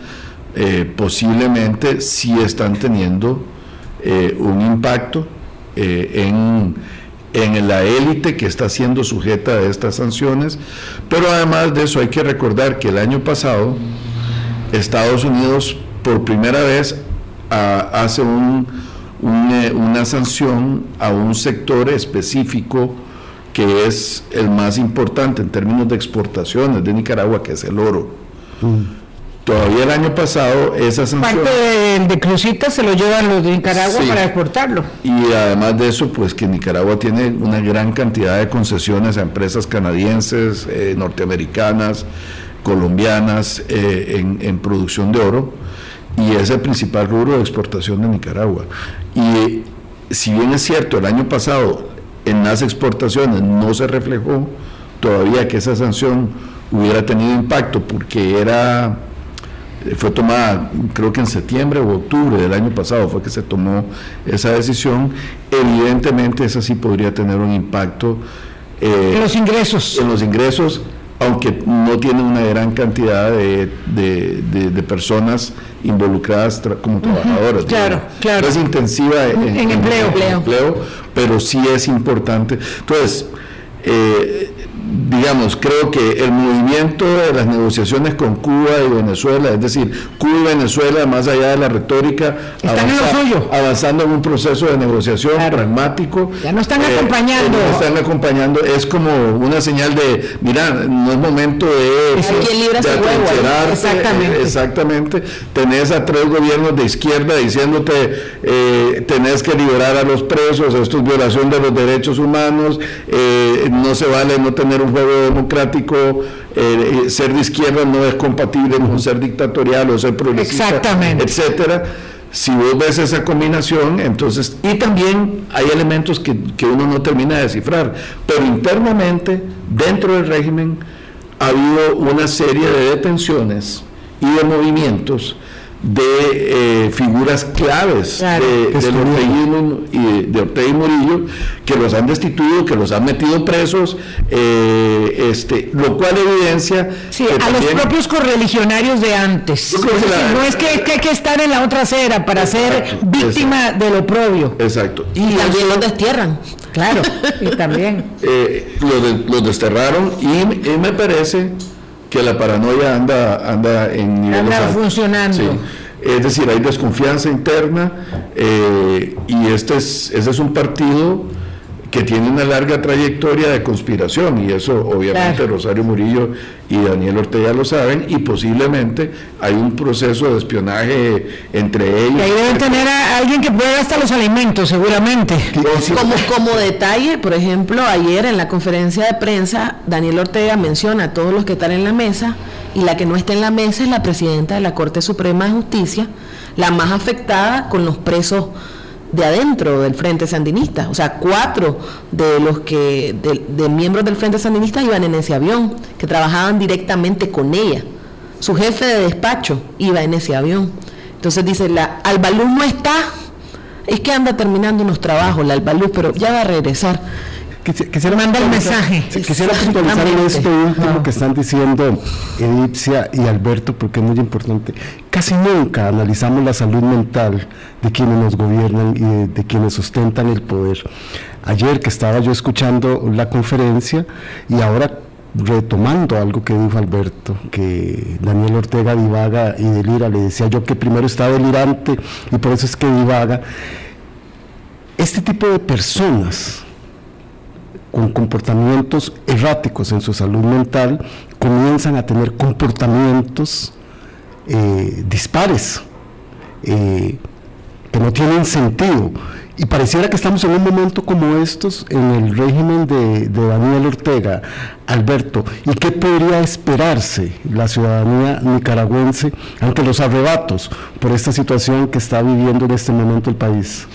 eh, posiblemente sí están teniendo eh, un impacto eh, en, en, la élite que está siendo sujeta a estas sanciones, pero además de eso hay que recordar que el año pasado Estados Unidos por primera vez hace eh, una sanción a un sector específico que es el más importante en términos de exportaciones de Nicaragua, que es el oro. Mm. Todavía el año pasado esa sanción... Parte de, de Crucita se lo llevan los de Nicaragua para exportarlo. Y además de eso, pues que Nicaragua tiene una gran cantidad de concesiones a empresas canadienses, eh, norteamericanas, colombianas eh, en, producción de oro y es el principal rubro de exportación de Nicaragua. Y si bien es cierto, el año pasado en las exportaciones no se reflejó todavía que esa sanción hubiera tenido impacto porque era fue tomada creo que en septiembre o octubre del año pasado fue que se tomó esa decisión, evidentemente esa sí podría tener un impacto eh, en los ingresos. En los ingresos, aunque no tiene una gran cantidad de, de, personas involucradas como trabajadoras. claro, claro. es intensiva en, empleo. empleo, pero sí es importante. Entonces, eh, digamos, creo que el movimiento de las negociaciones con Cuba y Venezuela, es decir, Cuba y Venezuela, más allá de la retórica, avanzando en un proceso de negociación pragmático. Ya no están eh, acompañando. No están acompañando, es como una señal de, mira, no es momento de, de Exactamente. exactamente. Tenés a tres gobiernos de izquierda diciéndote, eh, tenés que liberar a los presos, esto es violación de los derechos humanos, eh, no se vale no tener un juego democrático, eh, eh, ser de izquierda no es compatible con ser dictatorial o ser progresista, etcétera. Si vos ves esa combinación, entonces, y también hay elementos que, que uno no termina de descifrar, pero internamente, dentro del régimen, ha habido una serie de detenciones y de movimientos de eh, figuras claves de, y de Ortega y Murillo que los han destituido, que los han metido presos, eh, este, lo cual evidencia a los propios correligionarios de antes. no es que, hay que estar en la otra acera para ser víctima de lo propio. Exacto. Y, también los destierran. Claro, y también. Eh, los, desterraron y, y me parece que la paranoia anda, anda en niveles Anda funcionando. Es decir, hay desconfianza interna eh, y este es, ese es un partido que tiene una larga trayectoria de conspiración y eso obviamente Rosario Murillo y Daniel Ortega lo saben y posiblemente hay un proceso de espionaje entre ellos. Y ahí deben tener a alguien que pueda hasta los alimentos seguramente. Como, como detalle, por ejemplo, ayer en la conferencia de prensa Daniel Ortega menciona a todos los que están en la mesa y la que no está en la mesa es la presidenta de la Corte Suprema de Justicia, la más afectada con los presos de adentro del Frente Sandinista. O sea, cuatro de los que, de, miembros del Frente Sandinista iban en ese avión, que trabajaban directamente con ella. Su jefe de despacho iba en ese avión. Entonces dice, la Albaluz no está, es que anda terminando unos trabajos, la Albaluz, pero ya va a regresar. Quisiera, mandar el mensaje. Quisiera puntualizar en esto último que están diciendo Edipcia y Alberto, porque es muy importante. Casi nunca analizamos la salud mental de quienes nos gobiernan y de, quienes sustentan el poder. Ayer que estaba yo escuchando la conferencia y ahora retomando algo que dijo Alberto, que Daniel Ortega divaga y delira, le decía yo que primero está delirante y por eso es que divaga. Este tipo de personas con comportamientos erráticos en su salud mental, comienzan a tener comportamientos eh, dispares, eh, que no tienen sentido. Y pareciera que estamos en un momento como estos en el régimen de, de, Daniel Ortega, Alberto. ¿Y qué podría esperarse la ciudadanía nicaragüense ante los arrebatos por esta situación que está viviendo en este momento el país?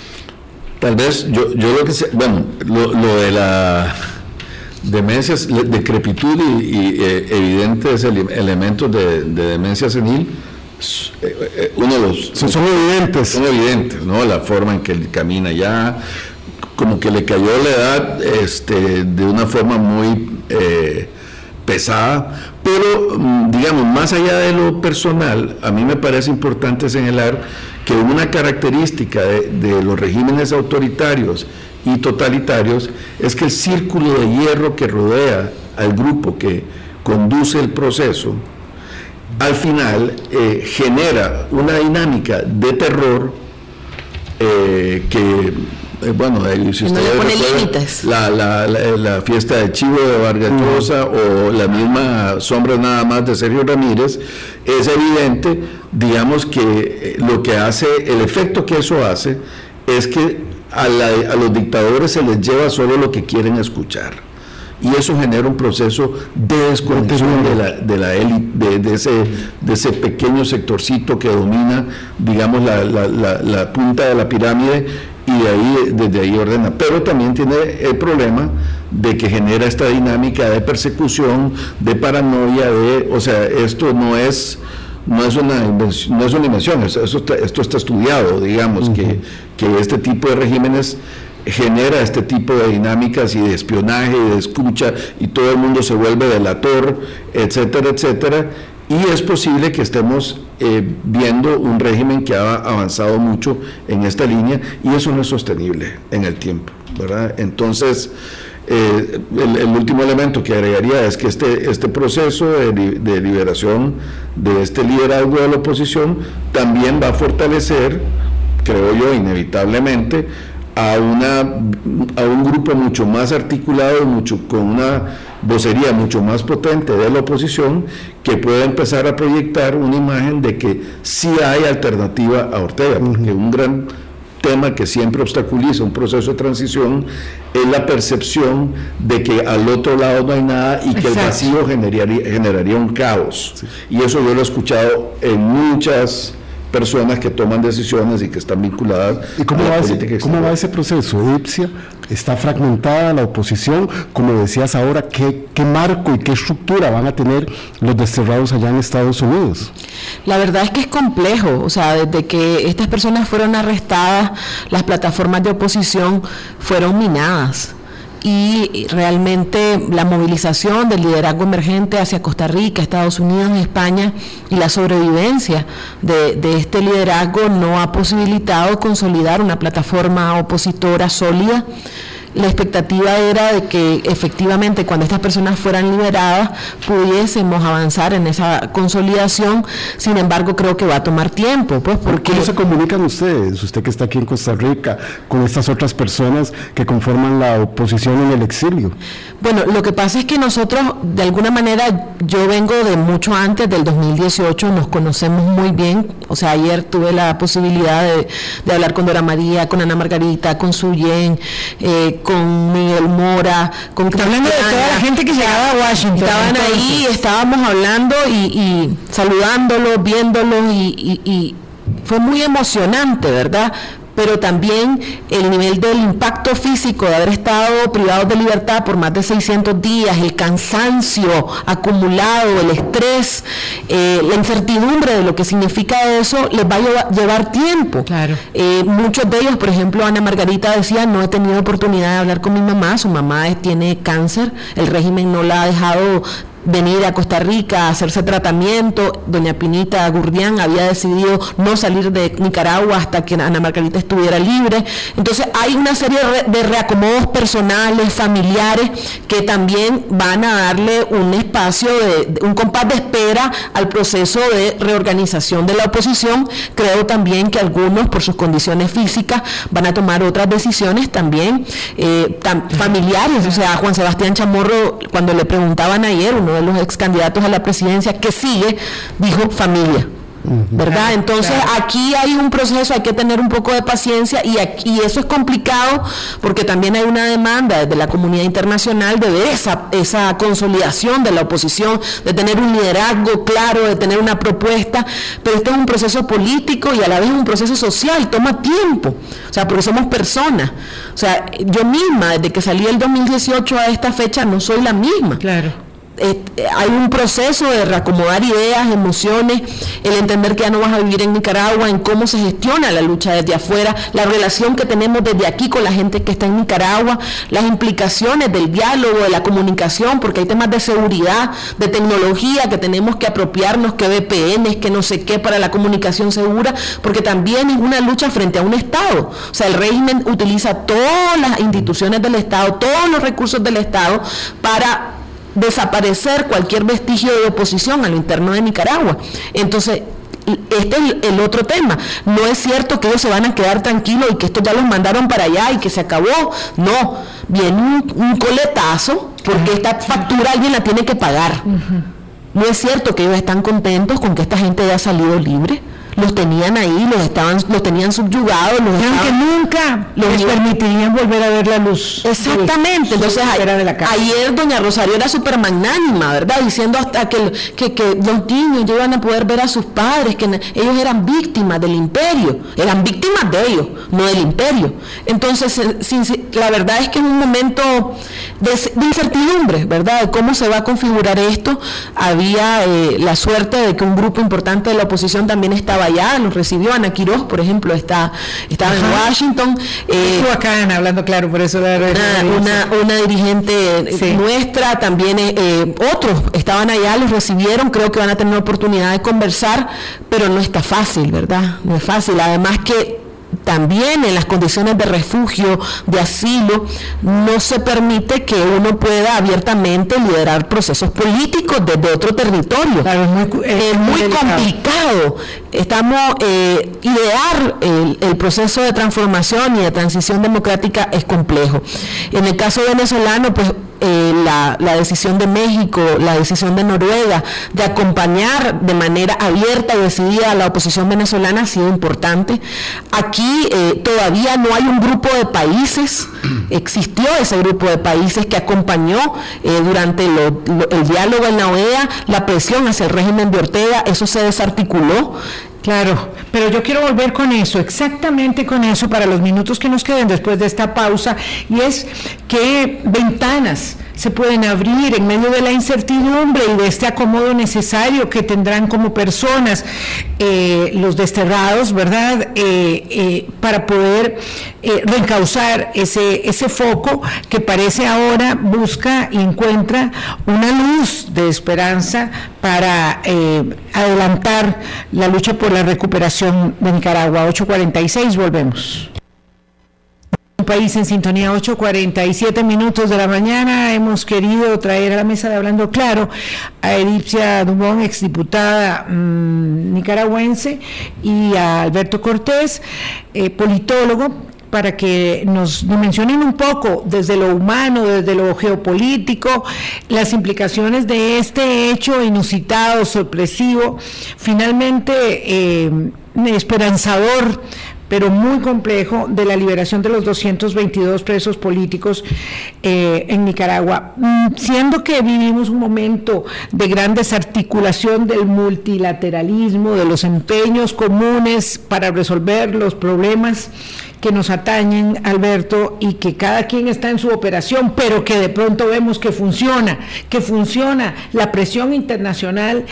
Tal vez yo, yo lo que sé, bueno, lo, de la demencia, decrepitud y, y eh, evidentes elementos de, demencia senil, eh, eh, uno de los... Son, evidentes. Son evidentes, ¿no? La forma en que él camina ya, como que le cayó la edad este, de una forma muy pesada, pero mm, digamos, más allá de lo personal, a mí me parece importante señalar que una característica de, los regímenes autoritarios y totalitarios es que el círculo de hierro que rodea al grupo que conduce el proceso, al final eh, genera una dinámica de terror eh, que eh, bueno, si usted la, la, la, fiesta de Chivo de Vargas Llosa o la misma sombra nada más de Sergio Ramírez, es evidente, digamos que eh, lo que hace, el efecto que eso hace, es que a, a los dictadores se les lleva solo lo que quieren escuchar. Y eso genera un proceso de desconexión de la, de la élite, de, ese, de ese pequeño sectorcito que domina, digamos, la, la, la punta de la pirámide y de ahí, desde ahí ordena. Pero también tiene el problema de que genera esta dinámica de persecución, de paranoia, de, o sea, esto no es no es una invención, no es una invención, esto está, esto está estudiado, digamos, que, que este tipo de regímenes genera este tipo de dinámicas y de espionaje y de escucha y todo el mundo se vuelve delator, etcétera, etcétera. Y es posible que estemos eh, viendo un régimen que ha avanzado mucho en esta línea y eso no es sostenible en el tiempo, ¿verdad? Entonces, eh, el, último elemento que agregaría es que este, este proceso de, de, liberación de este liderazgo de la oposición también va a fortalecer, creo yo, inevitablemente, a, una, a un grupo mucho más articulado, mucho, con una vocería mucho más potente de la oposición, que pueda empezar a proyectar una imagen de que sí hay alternativa a Ortega, porque un gran tema que siempre obstaculiza un proceso de transición es la percepción de que al otro lado no hay nada y que el vacío generaría, generaría un caos. Y eso yo lo he escuchado en muchas personas que toman decisiones y que están vinculadas ¿Y cómo, va, ese, cómo va ese proceso? ¿Edipcia está fragmentada la oposición? Como decías ahora, ¿qué, ¿qué marco y qué estructura van a tener los desterrados allá en Estados Unidos? La verdad es que es complejo, o sea, desde que estas personas fueron arrestadas, las plataformas de oposición fueron minadas y realmente la movilización del liderazgo emergente hacia Costa Rica, Estados Unidos y España y la sobrevivencia de, de, este liderazgo no ha posibilitado consolidar una plataforma opositora sólida la expectativa era de que efectivamente cuando estas personas fueran liberadas pudiésemos avanzar en esa consolidación, sin embargo creo que va a tomar tiempo, pues porque... ¿Cómo se comunican ustedes, usted que está aquí en Costa Rica, con estas otras personas que conforman la oposición en el exilio? Bueno, lo que pasa es que nosotros, de alguna manera, yo vengo de mucho antes del 2018, nos conocemos muy bien, o sea, ayer tuve la posibilidad de, hablar con Dora María, con Ana Margarita, con Suyen, eh, con Miguel Mora, con Está hablando de toda la gente que llegaba a Washington. Estaban ahí, estábamos hablando y, y saludándolos, viéndolos y, y fue muy emocionante, ¿verdad? Pero también el nivel del impacto físico de haber estado privados de libertad por más de 600 días, el cansancio acumulado, el estrés, eh, la incertidumbre de lo que significa eso, les va a llevar, tiempo. Claro. Eh, muchos de ellos, por ejemplo, Ana Margarita decía, no he tenido oportunidad de hablar con mi mamá, su mamá tiene cáncer, el régimen no la ha dejado venir a Costa Rica a hacerse tratamiento. Doña Pinita Gurdián había decidido no salir de Nicaragua hasta que Ana Margarita estuviera libre. Entonces hay una serie de reacomodos personales, familiares, que también van a darle un espacio, de, un compás de espera al proceso de reorganización de la oposición. Creo también que algunos, por sus condiciones físicas, van a tomar otras decisiones también eh, familiares. O sea, Juan Sebastián Chamorro, cuando le preguntaban ayer, uno de los ex candidatos a la presidencia que sigue, dijo familia. ¿Verdad? Entonces aquí hay un proceso, hay que tener un poco de paciencia y, aquí, eso es complicado porque también hay una demanda de la comunidad internacional de ver esa, esa consolidación de la oposición, de tener un liderazgo claro, de tener una propuesta, pero este es un proceso político y a la vez un proceso social, toma tiempo, o sea, porque somos personas. O sea, yo misma, desde que salí el 2018 a esta fecha, no soy la misma. Claro hay un proceso de reacomodar ideas, emociones, el entender que ya no vas a vivir en Nicaragua, en cómo se gestiona la lucha desde afuera, la relación que tenemos desde aquí con la gente que está en Nicaragua, las implicaciones del diálogo, de la comunicación, porque hay temas de seguridad, de tecnología que tenemos que apropiarnos, que VPN, que no sé qué para la comunicación segura, porque también es una lucha frente a un Estado. O sea, el régimen utiliza todas las instituciones del Estado, todos los recursos del Estado para desaparecer cualquier vestigio de oposición a lo interno de Nicaragua. Entonces, este es el otro tema. No es cierto que ellos se van a quedar tranquilos y que esto ya los mandaron para allá y que se acabó. No, viene un, coletazo porque esta factura alguien la tiene que pagar. No es cierto que ellos están contentos con que esta gente haya salido libre los tenían ahí, los estaban, los tenían subyugados, los que nunca les permitirían volver a ver la luz. Exactamente. Entonces ayer doña Rosario era súper magnánima, ¿verdad? Diciendo hasta que, que, los niños ya iban a poder ver a sus padres, que ellos eran víctimas del imperio, eran víctimas de ellos, no del imperio. Entonces, la verdad es que es un momento de, incertidumbre, ¿verdad? De cómo se va a configurar esto. Había eh, la suerte de que un grupo importante de la oposición también estaba allá, nos recibió Ana Quiroz, por ejemplo, está, estaba en Washington. Eh, acá, hablando claro, por eso una, una, dirigente nuestra, también eh, eh, otros estaban allá, los recibieron, creo que van a tener oportunidad de conversar, pero no está fácil, ¿verdad? No es fácil. Además que también en las condiciones de refugio, de asilo, no se permite que uno pueda abiertamente liderar procesos políticos desde otro territorio. es muy, complicado. Estamos, eh, idear el, el, proceso de transformación y de transición democrática es complejo. En el caso venezolano, pues eh, la, decisión de México, la decisión de Noruega de acompañar de manera abierta y decidida a la oposición venezolana ha sido importante. Aquí eh, todavía no hay un grupo de países, <clears throat> existió ese grupo de países que acompañó eh, durante el diálogo en la OEA la presión hacia el régimen de Ortega, eso se desarticuló. Claro, pero yo quiero volver con eso, exactamente con eso, para los minutos que nos queden después de esta pausa, y es qué ventanas se pueden abrir en medio de la incertidumbre y de este acomodo necesario que tendrán como personas eh, los desterrados, ¿verdad? Eh, eh, para poder reencauzar ese, ese foco que parece ahora busca y encuentra una luz de esperanza para adelantar la lucha por la recuperación de Nicaragua. 846, volvemos. País en sintonía, 8.47 minutos de la mañana. Hemos querido traer a la mesa de Hablando Claro a Edipcia Dumont, exdiputada mm, nicaragüense, y a Alberto Cortés, eh, politólogo, para que nos dimensionen un poco desde lo humano, desde lo geopolítico, las implicaciones de este hecho inusitado, sorpresivo, finalmente eh, esperanzador pero muy complejo de la liberación de los 222 presos políticos eh, en Nicaragua. Mm, siendo que vivimos un momento de gran desarticulación del multilateralismo, de los empeños comunes para resolver los problemas, que nos atañen, Alberto, y que cada quien está en su operación, pero que de pronto vemos que funciona, que funciona la presión internacional.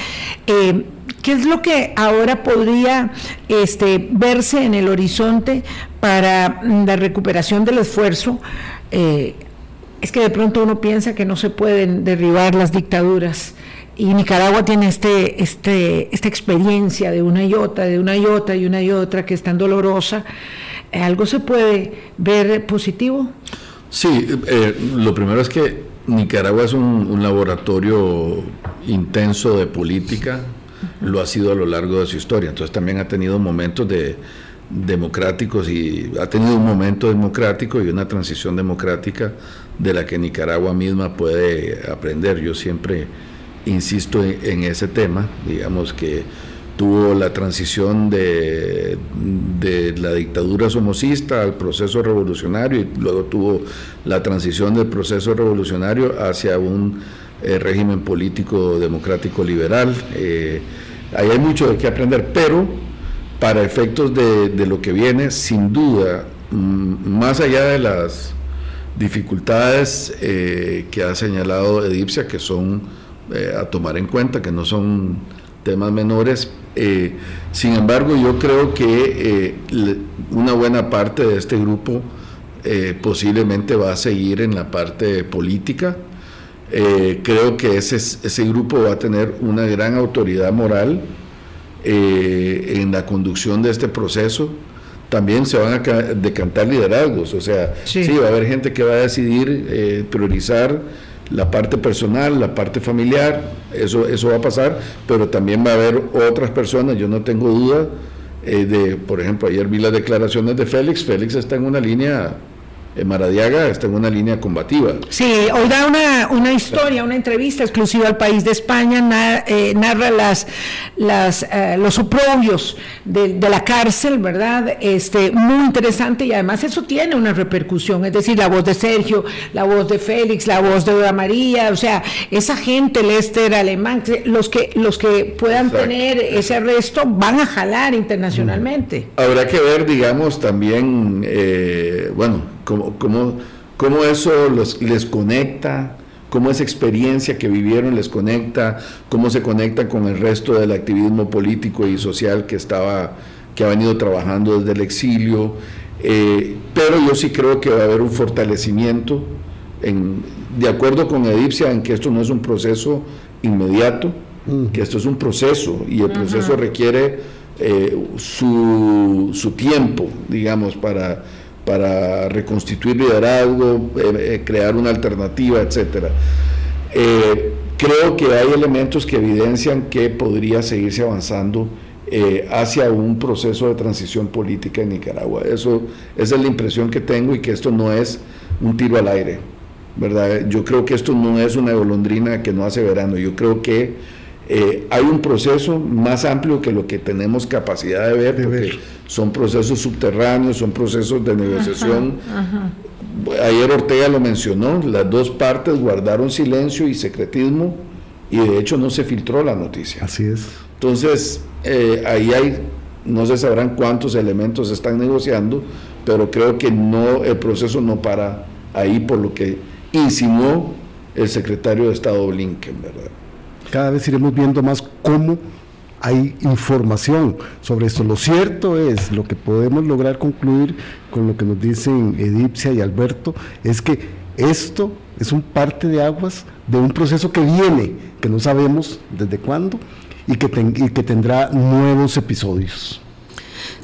Eh, ¿Qué es lo que ahora podría este, verse en el horizonte para la recuperación del esfuerzo? Eh, es que de pronto uno piensa que no se pueden derribar las dictaduras y Nicaragua tiene este, este, esta experiencia de una y otra, de una y otra y una y otra que es tan dolorosa. ¿Algo se puede ver positivo? Sí, eh, lo primero es que Nicaragua es un, laboratorio intenso de política, lo ha sido a lo largo de su historia, entonces también ha tenido momentos de democráticos y ha tenido un momento democrático y una transición democrática de la que Nicaragua misma puede aprender. Yo siempre insisto en ese tema, digamos que tuvo la transición de, de, la dictadura somocista al proceso revolucionario y luego tuvo la transición del proceso revolucionario hacia un eh, régimen político democrático liberal. Eh, ahí hay mucho de qué aprender, pero para efectos de, lo que viene, sin duda, mm, más allá de las dificultades eh, que ha señalado Edipsia, que son a tomar en cuenta, que no son temas menores, sin embargo, yo creo que una buena parte de este grupo posiblemente va a seguir en la parte política. Creo que ese, ese grupo va a tener una gran autoridad moral en la conducción de este proceso. También se van a decantar liderazgos, o sea, sí, va a haber gente que va a decidir priorizar la parte personal, la parte familiar, eso, eso va a pasar, pero también va a haber otras personas, yo no tengo duda, eh, de, por ejemplo, ayer vi las declaraciones de Félix, Félix está en una línea Maradiaga está en una línea combativa. Sí, hoy da una, una historia, una entrevista exclusiva al país de España, eh, narra las, las, eh, los oprobios de, la cárcel, ¿verdad? Este, muy interesante y además eso tiene una repercusión, es decir, la voz de Sergio, la voz de Félix, la voz de Dora María, o sea, esa gente, Lester, Alemán, los que, los que puedan tener ese arresto van a jalar internacionalmente. Habrá que ver, digamos, también, eh, bueno, cómo, cómo, eso los, les conecta, cómo esa experiencia que vivieron les conecta, cómo se conecta con el resto del activismo político y social que estaba, que ha venido trabajando desde el exilio. Eh, pero yo sí creo que va a haber un fortalecimiento, en, de acuerdo con Edipsia, en que esto no es un proceso inmediato, mm. que esto es un proceso y el proceso requiere eh, su, su, tiempo, digamos, para para reconstituir liderazgo, eh, eh, crear una alternativa, etcétera. Eh, creo que hay elementos que evidencian que podría seguirse avanzando hacia un proceso de transición política en Nicaragua. Eso, esa es la impresión que tengo y que esto no es un tiro al aire, ¿verdad? Yo creo que esto no es una golondrina que no hace verano. Yo creo que eh, hay un proceso más amplio que lo que tenemos capacidad de ver, porque son procesos subterráneos, son procesos de negociación. Ayer Ortega lo mencionó, las dos partes guardaron silencio y secretismo y de hecho no se filtró la noticia. Así es. Entonces, eh, ahí hay, no se sabrán cuántos elementos se están negociando, pero creo que no, el proceso no para ahí por lo que insinuó el secretario de Estado Blinken, ¿verdad? Cada vez iremos viendo más cómo hay información sobre esto. Lo cierto es, lo que podemos lograr concluir con lo que nos dicen Edipcia y Alberto, es que esto es un parte de aguas de un proceso que viene, que no sabemos desde cuándo, y que, que tendrá nuevos episodios.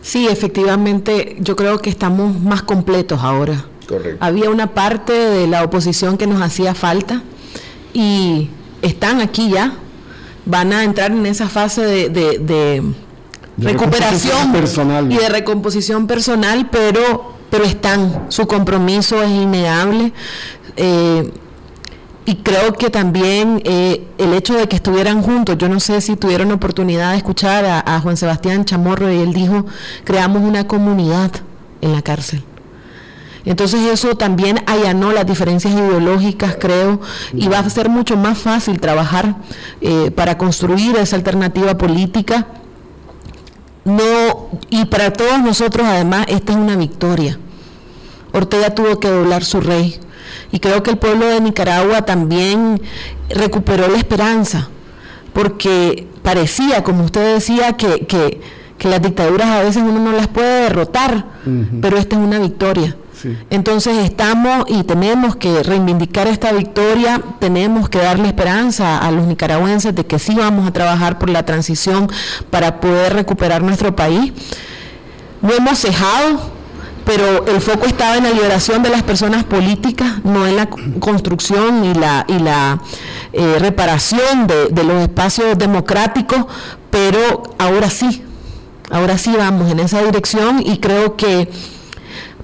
Sí, efectivamente, yo creo que estamos más completos ahora. Correcto. Había una parte de la oposición que nos hacía falta y están aquí ya, van a entrar en esa fase de, recuperación personal. y de recomposición personal, pero, pero están, su compromiso es innegable. Eh, y creo que también eh, el hecho de que estuvieran juntos, yo no sé si tuvieron oportunidad de escuchar a, Juan Sebastián Chamorro y él dijo, creamos una comunidad en la cárcel. Entonces eso también allanó las diferencias ideológicas, creo, y va a ser mucho más fácil trabajar eh, para construir esa alternativa política. No, y para todos nosotros además esta es una victoria. Ortega tuvo que doblar su rey, y creo que el pueblo de Nicaragua también recuperó la esperanza, porque parecía, como usted decía, que, que, las dictaduras a veces uno no las puede derrotar, pero esta es una victoria. Entonces estamos y tenemos que reivindicar esta victoria, tenemos que darle esperanza a los nicaragüenses de que sí vamos a trabajar por la transición para poder recuperar nuestro país. No hemos cejado, pero el foco estaba en la liberación de las personas políticas, no en la construcción y la, y la eh, reparación de, los espacios democráticos, pero ahora sí, ahora sí vamos en esa dirección y creo que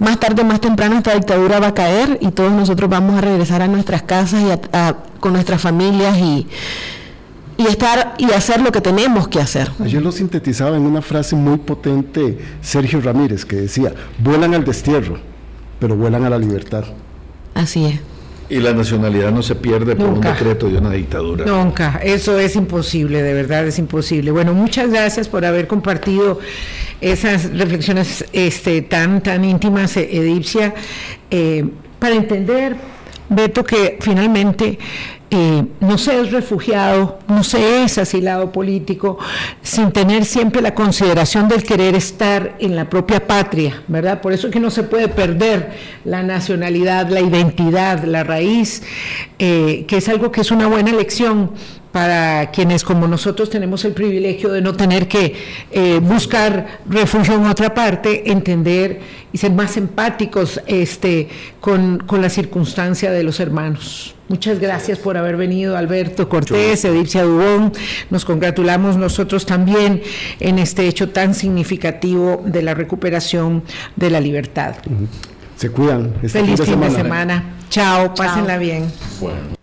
más tarde o más temprano esta dictadura va a caer y todos nosotros vamos a regresar a nuestras casas y con nuestras familias y, y estar y hacer lo que tenemos que hacer. Ayer lo sintetizaba en una frase muy potente Sergio Ramírez que decía, vuelan al destierro, pero vuelan a la libertad. Así es. Y la nacionalidad no se pierde por un decreto de una dictadura. Nunca, eso es imposible, de verdad es imposible. Bueno, muchas gracias por haber compartido esas reflexiones este, tan, tan íntimas, Edipcia, eh, para entender, Beto, que finalmente eh, no se es refugiado, no se es asilado político, sin tener siempre la consideración del querer estar en la propia patria, ¿verdad? Por eso es que no se puede perder la nacionalidad, la identidad, la raíz, eh, que es algo que es una buena lección para quienes como nosotros tenemos el privilegio de no tener que eh, buscar refugio en otra parte, entender y ser más empáticos este, con, con la circunstancia de los hermanos. Muchas gracias por haber venido, Alberto Cortés, Edipcia Dubón. Nos congratulamos nosotros también en este hecho tan significativo de la recuperación de la libertad. Se cuidan. Este Feliz fin de semana. Chao, pásenla bien. Bueno.